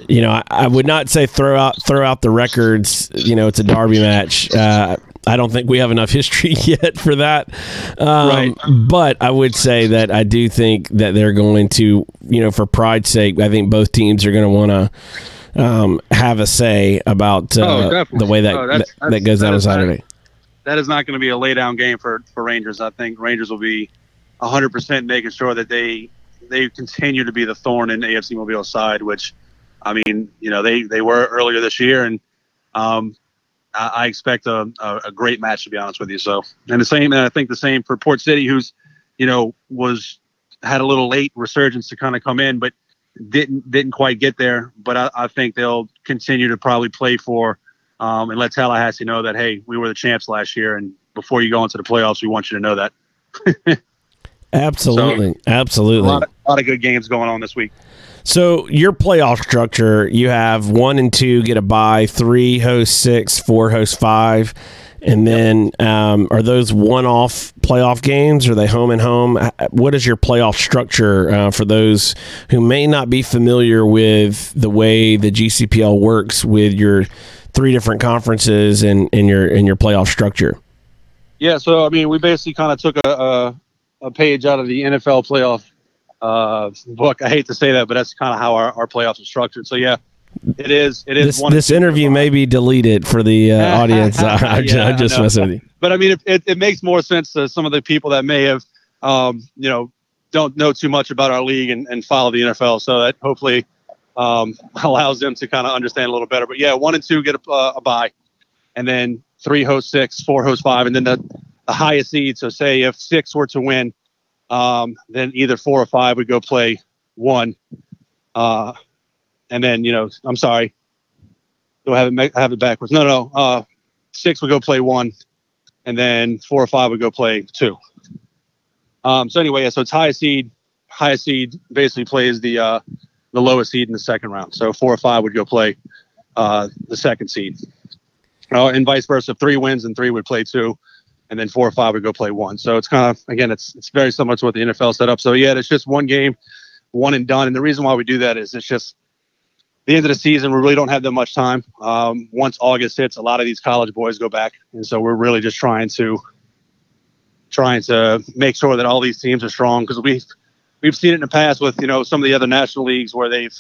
you know, I, I, would not say throw out throw out the records. You know, it's a derby match. Uh, I don't think we have enough *laughs* history yet for that. Um, right. But I would say that I do think that they're going to, you know, for pride's sake, I think both teams are going to want to um, have a say about uh, oh, the way that, oh, that's, that, that goes out on Saturday
that is not going to be a laydown game for for Rangers. I think Rangers will be 100% making sure that they they continue to be the thorn in AFC Mobile's side, which I mean, you know, they they were earlier this year, and um, I, I expect a, a, a, great match to be honest with you. So, and the same, and I think the same for Port City, who's you know was had a little late resurgence to kind of come in, but didn't didn't quite get there. But I, I think they'll continue to probably play for um, and let Tallahassee know that hey, we were the champs last year, and before you go into the playoffs, we want you to know that. *laughs*
absolutely, so, absolutely.
A lot, of, a lot of good games going on this week.
So your playoff structure, you have one and two get a bye, three host six, four host five, and then um, are those one-off playoff games? Are they home and home? What is your playoff structure uh, for those who may not be familiar with the way the GCPL works with your three different conferences in, in your in your playoff structure?
Yeah, so I mean, we basically kind of took a, a, a page out of the NFL playoff uh, book. I hate to say that, but that's kind of how our, our playoffs are structured. So yeah, it is. It is.
This, this interview may be deleted for the uh, *laughs* audience. I, yeah, I just messing with you.
But I mean, it, it, it, makes more sense to some of the people that may have, um, you know, don't know too much about our league and, and follow the NFL. So that hopefully um, *laughs* allows them to kind of understand a little better. But yeah, one and two get a, uh, a bye, and then three host six, four host five, and then the, the highest seed. So say if six were to win, um, then either four or five would go play one, uh, and then you know I'm sorry, do I have it have it backwards? No, no, uh, six would go play one, and then four or five would go play two. Um, so anyway, yeah, so it's highest seed. Highest seed basically plays the uh, the lowest seed in the second round. So four or five would go play uh, the second seed, uh, and vice versa. Three wins and three would play two, and then four or five would go play one. So it's kind of again, it's it's very similar to what the NFL set up. So yeah, it's just one game, one and done. And the reason why we do that is it's just the end of the season, we really don't have that much time. Um, once August hits, a lot of these college boys go back, and so we're really just trying to trying to make sure that all these teams are strong because we we've seen it in the past with you know some of the other national leagues where they've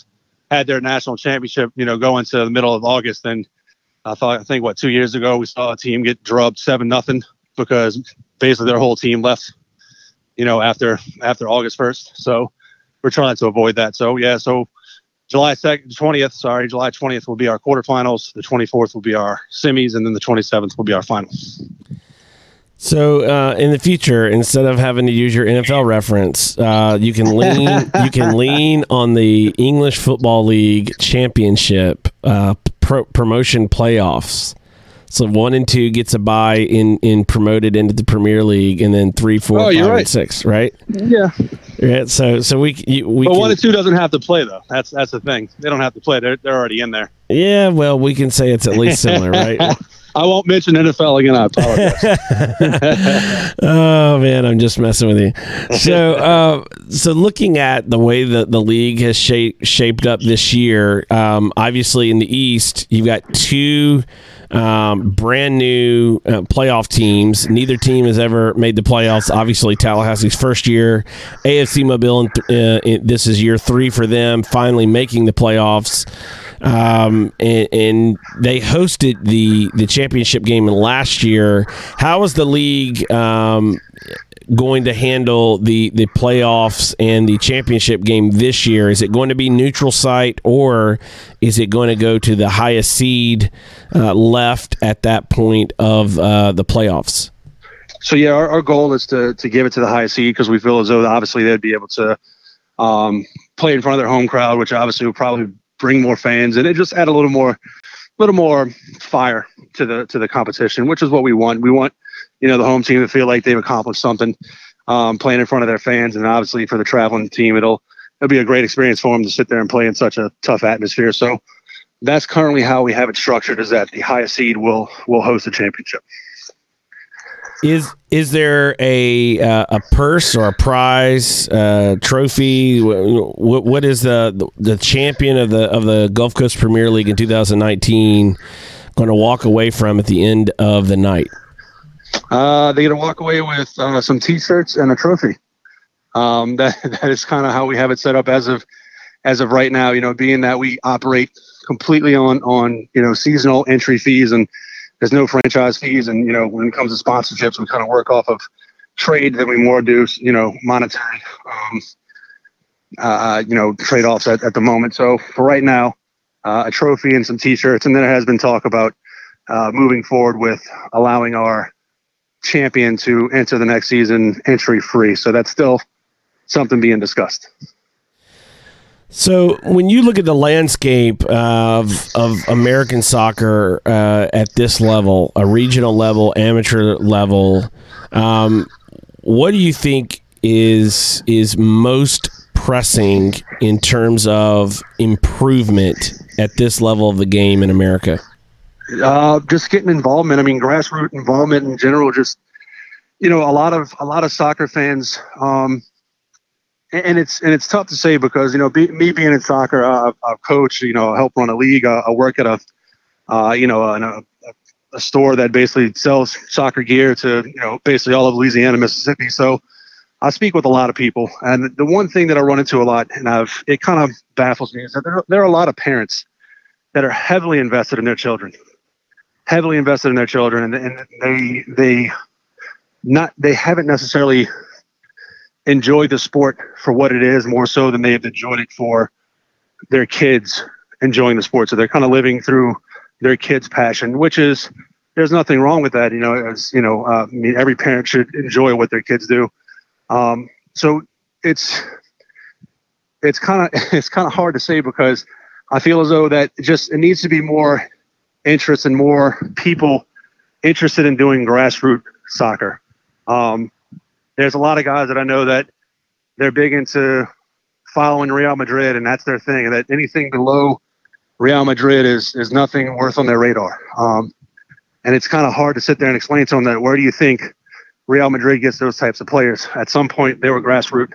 had their national championship, you know, go into the middle of August. And I thought I think what two years ago we saw a team get drubbed seven nothing because basically their whole team left, you know, after after August first. So we're trying to avoid that. So yeah, so July second, twentieth, sorry, July twentieth will be our quarterfinals. The twenty fourth will be our semis, and then the twenty seventh will be our finals.
So uh, in the future, instead of having to use your NFL reference, uh, you can lean you can *laughs* lean on the English Football League Championship uh, pro- promotion playoffs. So one and two gets a bye in in promoted into the Premier League, and then three, four,
Oh,
five,
you're
and
right.
six, right?
Yeah,
Yeah. So so we you, we
but
can,
one and two doesn't have to play though. That's that's the thing. They don't have to play. They're they're already in there.
yeah. Well, we can say it's at least similar, *laughs* right?
I won't mention NFL again. I apologize. *laughs*
oh man, I'm just messing with you. So, uh, so looking at the way that the league has shaped shaped up this year, um, obviously in the East, you've got two um, brand new uh, playoff teams. Neither team has ever made the playoffs. Obviously, Tallahassee's first year, AFC Mobile, and uh, it- this is year three for them, finally making the playoffs. Um, and, and they hosted the the championship game last year. How is the league um, going to handle the the playoffs and the championship game this year? Is it going to be neutral site or is it going to go to the highest seed uh, left at that point of uh, the playoffs?
So yeah, our, our goal is to to give it to the highest seed because we feel as though obviously they'd be able to um, play in front of their home crowd, which obviously would probably bring more fans and it just add a little more little more fire to the to the competition, which is what we want. We want you know the home team to feel like they've accomplished something um, playing in front of their fans, and obviously for the traveling team, it'll it'll be a great experience for them to sit there and play in such a tough atmosphere. So that's currently how we have it structured: is that the highest seed will will host the championship.
Is is there a uh, a purse or a prize uh, trophy? What what is the the champion of the of the Gulf Coast Premier League in 2019 going to walk away from at the end of the night?
Uh, they're gonna walk away with uh, some T-shirts and a trophy. Um, *laughs* that that is kind of how we have it set up as of as of right now. You know, being that we operate completely on on you know seasonal entry fees and there's no franchise fees, and you know when it comes to sponsorships, we kind of work off of trade than we more do you know monetary um, uh, you know trade offs at, at the moment. So for right now, uh, a trophy and some T-shirts, and then there has been talk about uh, moving forward with allowing our champion to enter the next season entry free. So that's still something being discussed.
So, when you look at the landscape of of American soccer uh, at this level, a regional level, amateur level, um, what do you think is is most pressing in terms of improvement at this level of the game in America?
Uh, just getting involvement. I mean, grassroots involvement in general. Just you know, a lot of a lot of soccer fans. Um, and it's and it's tough to say because you know, be, me being in soccer, uh, coach. You know, help run a league. I, I work at a, uh, you know, a, a store that basically sells soccer gear to you know basically all of Louisiana, Mississippi. So I speak with a lot of people, and the one thing that I run into a lot, and I've it kind of baffles me, is that there, there are a lot of parents that are heavily invested in their children, heavily invested in their children, and, and they they not they haven't necessarily enjoyed the sport for what it is more so than they have enjoyed it for their kids enjoying the sport. So they're kind of living through their kids' passion, which is there's nothing wrong with that. You know, as you know, uh, I mean, every parent should enjoy what their kids do. Um, so it's it's kind of *laughs* it's kind of hard to say because I feel as though that just it needs to be more interest and more people interested in doing grassroots soccer. Um, there's a lot of guys that I know that they're big into following Real Madrid and that's their thing, and that anything below Real Madrid is is nothing worth on their radar. Um, and it's kind of hard to sit there and explain to them that where do you think Real Madrid gets those types of players? At some point, they were grassroots.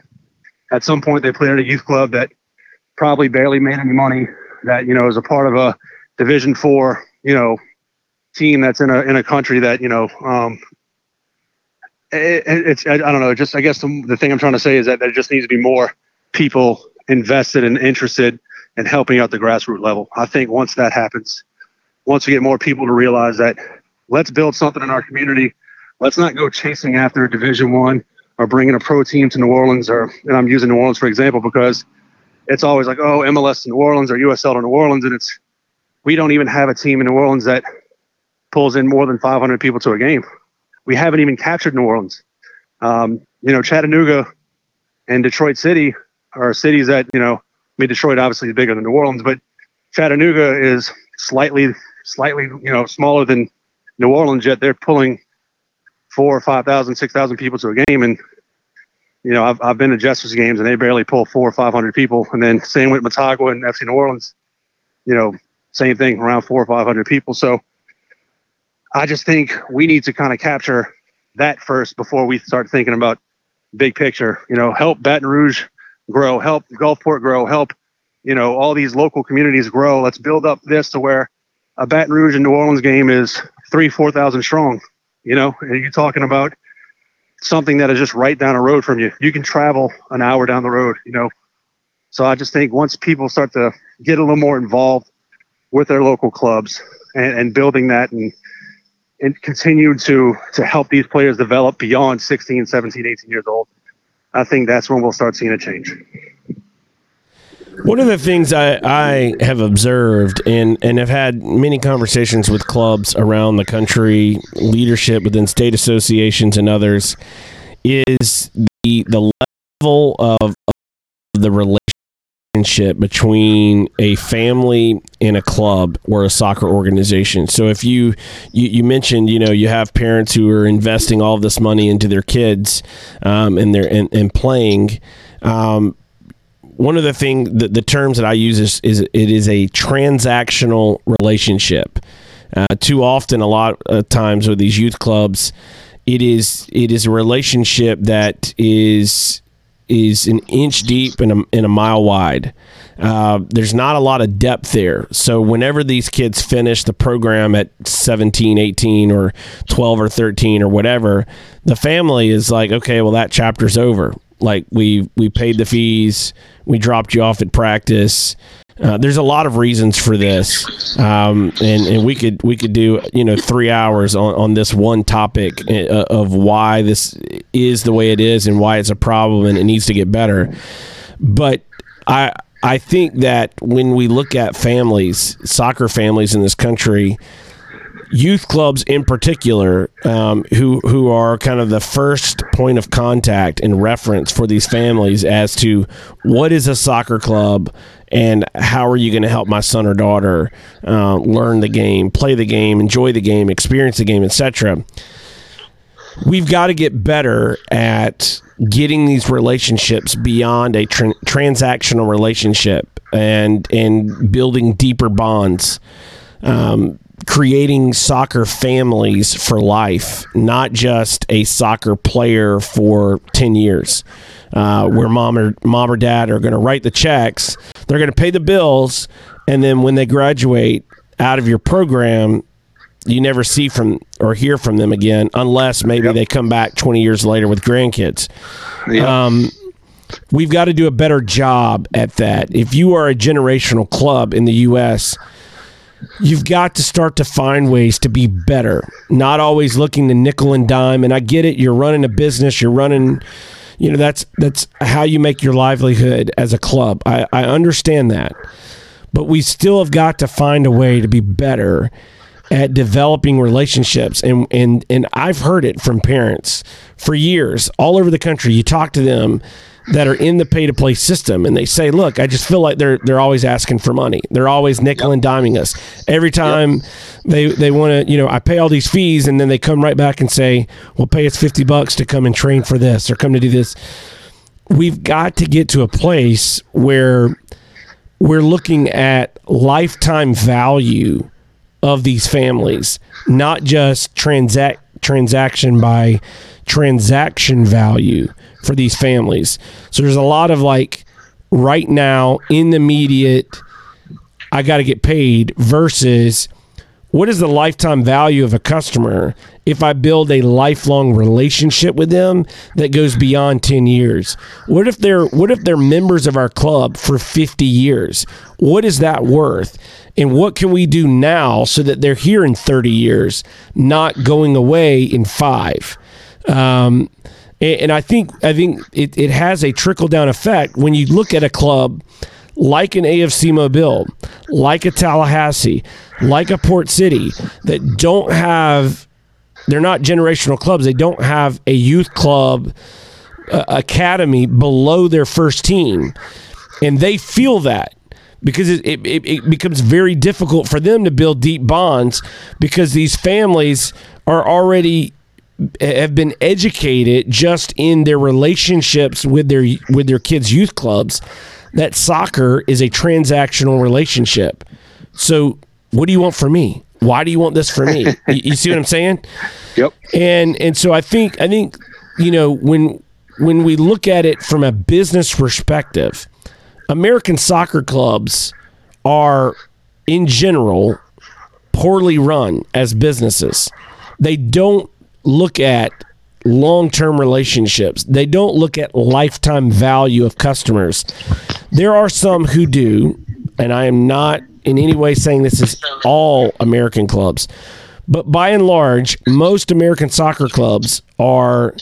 At some point, they played at a youth club that probably barely made any money, that you know is a part of a Division Four, you know, team that's in a in a country that you know. Um, it, it's I, don't know. Just I guess the, the thing I'm trying to say is that there just needs to be more people invested and interested in helping out the grassroots level. I think once that happens, once we get more people to realize that let's build something in our community, let's not go chasing after a Division One or bringing a pro team to New Orleans. Or and I'm using New Orleans for example because it's always like oh MLS to New Orleans or USL to New Orleans, and it's we don't even have a team in New Orleans that pulls in more than 500 people to a game. We haven't even captured New Orleans. Um, you know, Chattanooga and Detroit City are cities that you know. I mean, Detroit obviously is bigger than New Orleans, but Chattanooga is slightly, slightly, you know, smaller than New Orleans. Yet they're pulling four or five thousand, six thousand people to a game, and you know, I've I've been to Jesters games and they barely pull four or five hundred people, and then same with Motagua and FC New Orleans. You know, same thing, around four or five hundred people. So I just think we need to kind of capture that first before we start thinking about big picture. You know, help Baton Rouge grow, help Gulfport grow, help you know all these local communities grow. Let's build up this to where a Baton Rouge and New Orleans game is three, four thousand strong. You know, and you're talking about something that is just right down the road from you. You can travel an hour down the road. You know, so I just think once people start to get a little more involved with their local clubs and, and building that and and continue to to help these players develop beyond 16 17 18 years old i think that's when we'll start seeing a change.
One of the things I, I have observed and, and have had many conversations with clubs around the country, leadership within state associations and others, is the the level of, of the relationship relationship between a family and a club or a soccer organization. So if you, you, you mentioned, you know, you have parents who are investing all of this money into their kids um, and their and, and playing. Um, one of the thing the, the terms that I use is, is it is a transactional relationship. Uh, too often, a lot of times with these youth clubs, it is it is a relationship that is is an inch deep and a, and a mile wide. Uh, there's not a lot of depth there. So whenever these kids finish the program at 17, 18, or 12 or 13 or whatever, the family is like, okay, well that chapter's over. Like we we paid the fees, we dropped you off at practice. Uh, there's a lot of reasons for this, um, and and we could we could do you know three hours on, on this one topic uh, of why this is the way it is and why it's a problem and it needs to get better. But I I think that when we look at families, soccer families in this country, youth clubs in particular, um, who who are kind of the first point of contact and reference for these families as to what is a soccer club and how are you going to help my son or daughter uh, learn the game, play the game, enjoy the game, experience the game, etc. We've got to get better at getting these relationships beyond a tra- transactional relationship and and building deeper bonds. Um, creating soccer families for life, not just a soccer player for 10 years uh, where mom or mom or dad are going to write the checks. They're going to pay the bills, and then when they graduate out of your program, you never see from or hear from them again, unless maybe yep. they come back 20 years later with grandkids. Yep. Um, we've got to do a better job at that. If you are a generational club in the U.S., you've got to start to find ways to be better, not always looking to nickel and dime. And I get it, you're running a business, you're running you know that's that's how you make your livelihood as a club. I, I understand that, but we still have got to find a way to be better at developing relationships and and and I've heard it from parents for years all over the country. You talk to them that are in the pay to play system and they say, "Look, I just feel like they're they're always asking for money. They're always nickel and diming us. Every time yep. they they want to, you know, I pay all these fees and then they come right back and say, "Well, pay us 50 bucks to come and train for this or come to do this." We've got to get to a place where we're looking at lifetime value of these families, not just transact transaction by transaction value for these families. So there's a lot of like right now in the immediate I got to get paid versus what is the lifetime value of a customer if I build a lifelong relationship with them that goes beyond 10 years? What if they're what if they're members of our club for 50 years? What is that worth? And what can we do now so that they're here in 30 years, not going away in 5? Um, and, I think I think it, it has a trickle down effect when you look at a club like an AFC Mobile, like a Tallahassee, like a Port City that don't have they're not generational clubs. They don't have a youth club uh, academy below their first team, and they feel that because it, it, it becomes very difficult for them to build deep bonds because these families are already have been educated just in their relationships with their with their kids youth clubs that soccer is a transactional relationship. So what do you want from me? Why do you want this for me? *laughs* You, you see what i'm saying?
Yep.
and and so i think i think you know when when we look at it from a business perspective american soccer clubs are in general poorly run as businesses. They don't look at long-term relationships. They don't look at lifetime value of customers. There are some who do and i am not in any way saying this is all american clubs but by and large most american soccer clubs are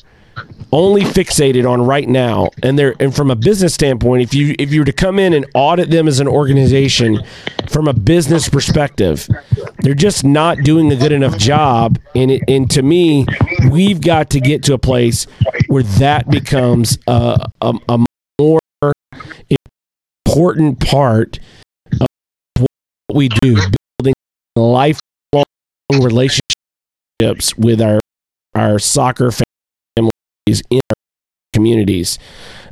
only fixated on right now and they're and from a business standpoint if you if you were to come in and audit them as an organization from a business perspective they're just not doing a good enough job and it, and to me we've got to get to a place where that becomes a, a, a more important part of what we do building lifelong relationships with our our soccer families in our communities.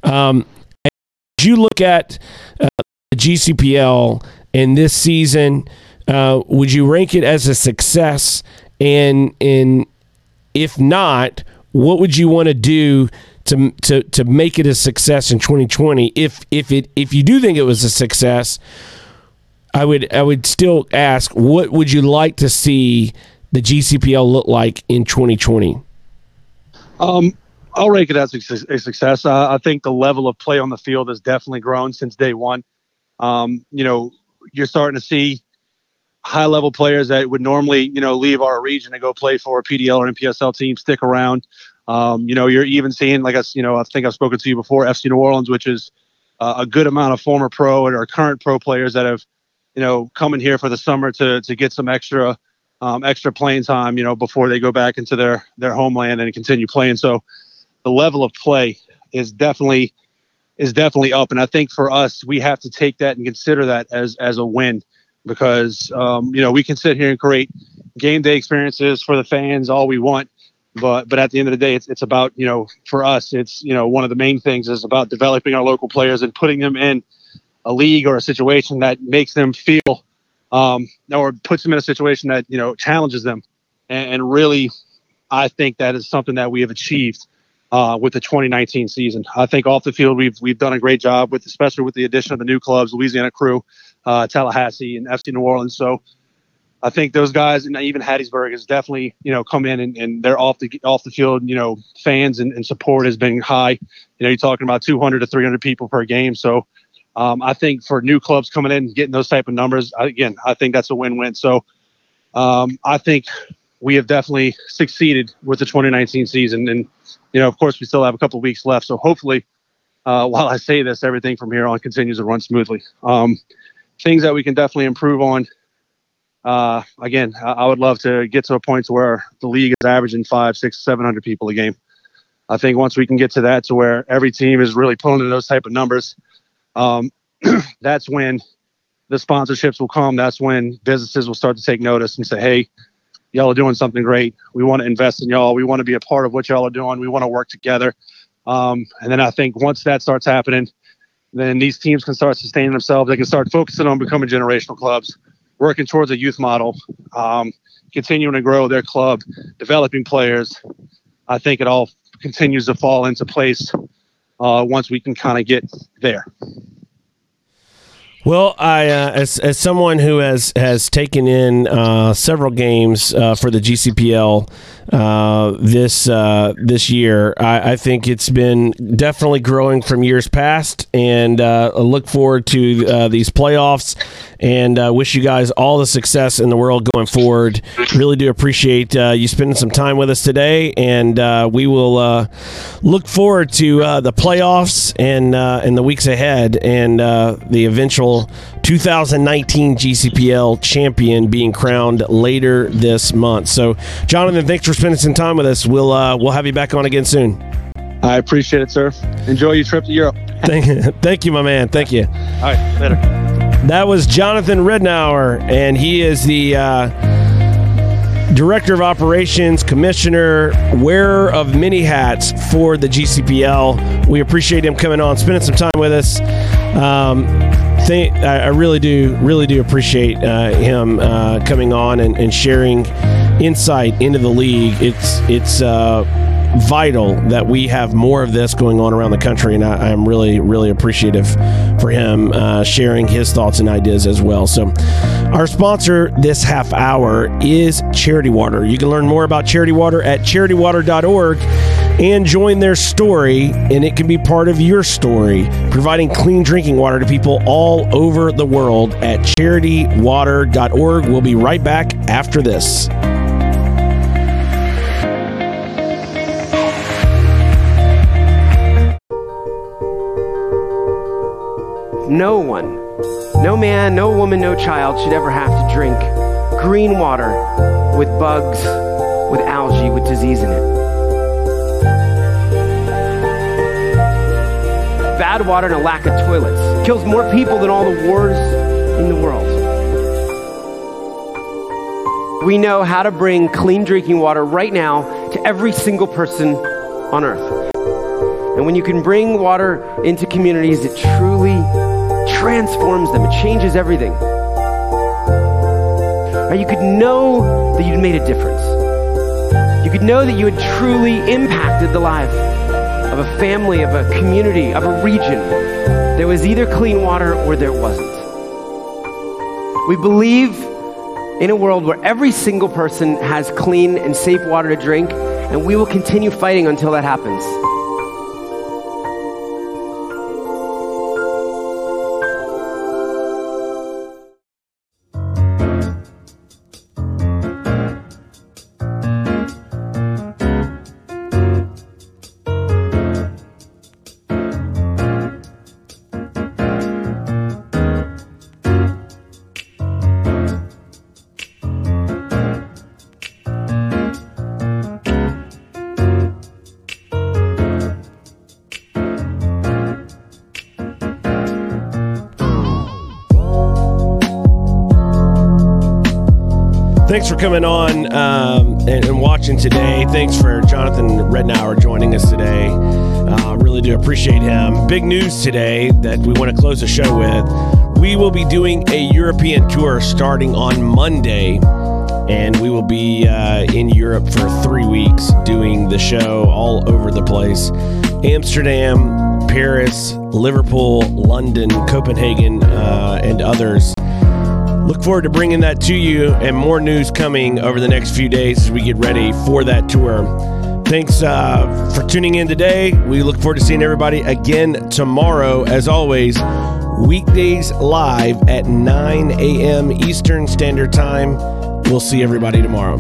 Um, as you look at uh, the GCPL in this season, uh, would you rank it as a success? And and if not, what would you want to do to to to make it a success in 2020? If if it if you do think it was a success, I would I would still ask, what would you like to see the GCPL look like in 2020?
Um, I'll rank it as a, success. Uh, I think the level of play on the field has definitely grown since day one. Um, you know, you're starting to see high level players that would normally, you know, leave our region and go play for a PDL or NPSL team stick around. Um, you know, you're even seeing, like I, you know, I think I've spoken to you before, FC New Orleans, which is uh, a good amount of former pro and or current pro players that have, you know, come in here for the summer to to get some extra um, extra playing time, you know, before they go back into their their homeland and continue playing. So the level of play is definitely is definitely up, and I think for us, we have to take that and consider that as as a win because um, you know we can sit here and create game day experiences for the fans all we want, but but at the end of the day, it's it's about you know for us, it's you know one of the main things is about developing our local players and putting them in a league or a situation that makes them feel um, or puts them in a situation that you know challenges them, and, and really, I think that is something that we have achieved uh, with the 2019 season. I think off the field we've we've done a great job with, especially with the addition of the new clubs, Louisiana Crew, uh, Tallahassee, and FC New Orleans. So. I think those guys, and even Hattiesburg, has definitely you know come in and, and they're off the off the field. You know, fans and, and support has been high. You know, you're talking about 200 to 300 people per game. So, um, I think for new clubs coming in getting those type of numbers, again, I think that's a win-win. So um, I think we have definitely succeeded with the 2019 season, and you know, of course, we still have a couple weeks left. So hopefully, uh, *laughs* while I say this, everything from here on continues to run smoothly. Um, things that we can definitely improve on. Uh, again, I, would love to get to a point to where the league is averaging five, six, seven hundred people a game. I think once we can get to that, to where every team is really pulling in those type of numbers, um, *clears throat* that's when the sponsorships will come. That's when businesses will start to take notice and say, "Hey, y'all are doing something great. We want to invest in y'all. We want to be a part of what y'all are doing. We want to work together." Um, and then I think once that starts happening, then these teams can start sustaining themselves. They can start focusing on becoming generational clubs, working towards a youth model, um, continuing to grow their club, developing players. I think it all continues to fall into place uh, once we can kind of get there.
Well, I uh, as as someone who has has taken in uh, several games uh, for the GCPL uh, this uh, this year, I, I, think it's been definitely growing from years past, and uh, I look forward to these playoffs. And wish you guys all the success in the world going forward. Really do appreciate you spending some time with us today, and we will look forward to the playoffs and in the weeks ahead, and the eventual 2019 GCPL champion being crowned later this month. So, Jonathan, thanks for spending some time with us. We'll uh, we'll have you back on again soon.
I appreciate it, sir. Enjoy your trip to Europe. *laughs*
thank, thank you, my man. Thank you.
All right, later.
That was Jonathan Rednour, and he is the. Uh, Director of Operations, Commissioner, wearer of many hats for the GCPL. We appreciate him coming on, spending some time with us. Um, think I, really do, really do appreciate uh, him uh, coming on and, and, sharing insight into the league. It's it's uh, vital that we have more of this going on around the country, and I, am really, really appreciative for him uh, sharing his thoughts and ideas as well. So, our sponsor this half hour is Charity Water. You can learn more about Charity Water at charitywater.org and join their story, and it can be part of your story, providing clean drinking water to people all over the world at charitywater.org. We'll be right back after this.
No one, no man, no woman, no child should ever have to drink green water with bugs, with algae, with disease in it. Bad water and a lack of toilets kills more people than all the wars in the world. We know how to bring clean drinking water right now to every single person on earth. And when you can bring water into communities, it truly transforms them, it changes everything. Or you could know that you'd made a difference. You could know that you had truly impacted the life of a family, of a community, of a region. There was either clean water or there wasn't. We believe in a world where every single person has clean and safe water to drink, and we will continue fighting until that happens.
Thanks for coming on um, and, and, watching today. Thanks for Jonathan Rednour joining us today. Uh, really do appreciate him. Big news today that we want to close the show with. We will be doing a European tour starting on Monday, and we will be uh, in Europe for three weeks doing the show all over the place Amsterdam, Paris, Liverpool, London, Copenhagen, uh, and others. Look forward to bringing that to you and more news coming over the next few days as we get ready for that tour. Thanks uh, for tuning in today. We look forward to seeing everybody again tomorrow. As always, weekdays live at 9 a.m. Eastern Standard Time. We'll see everybody tomorrow.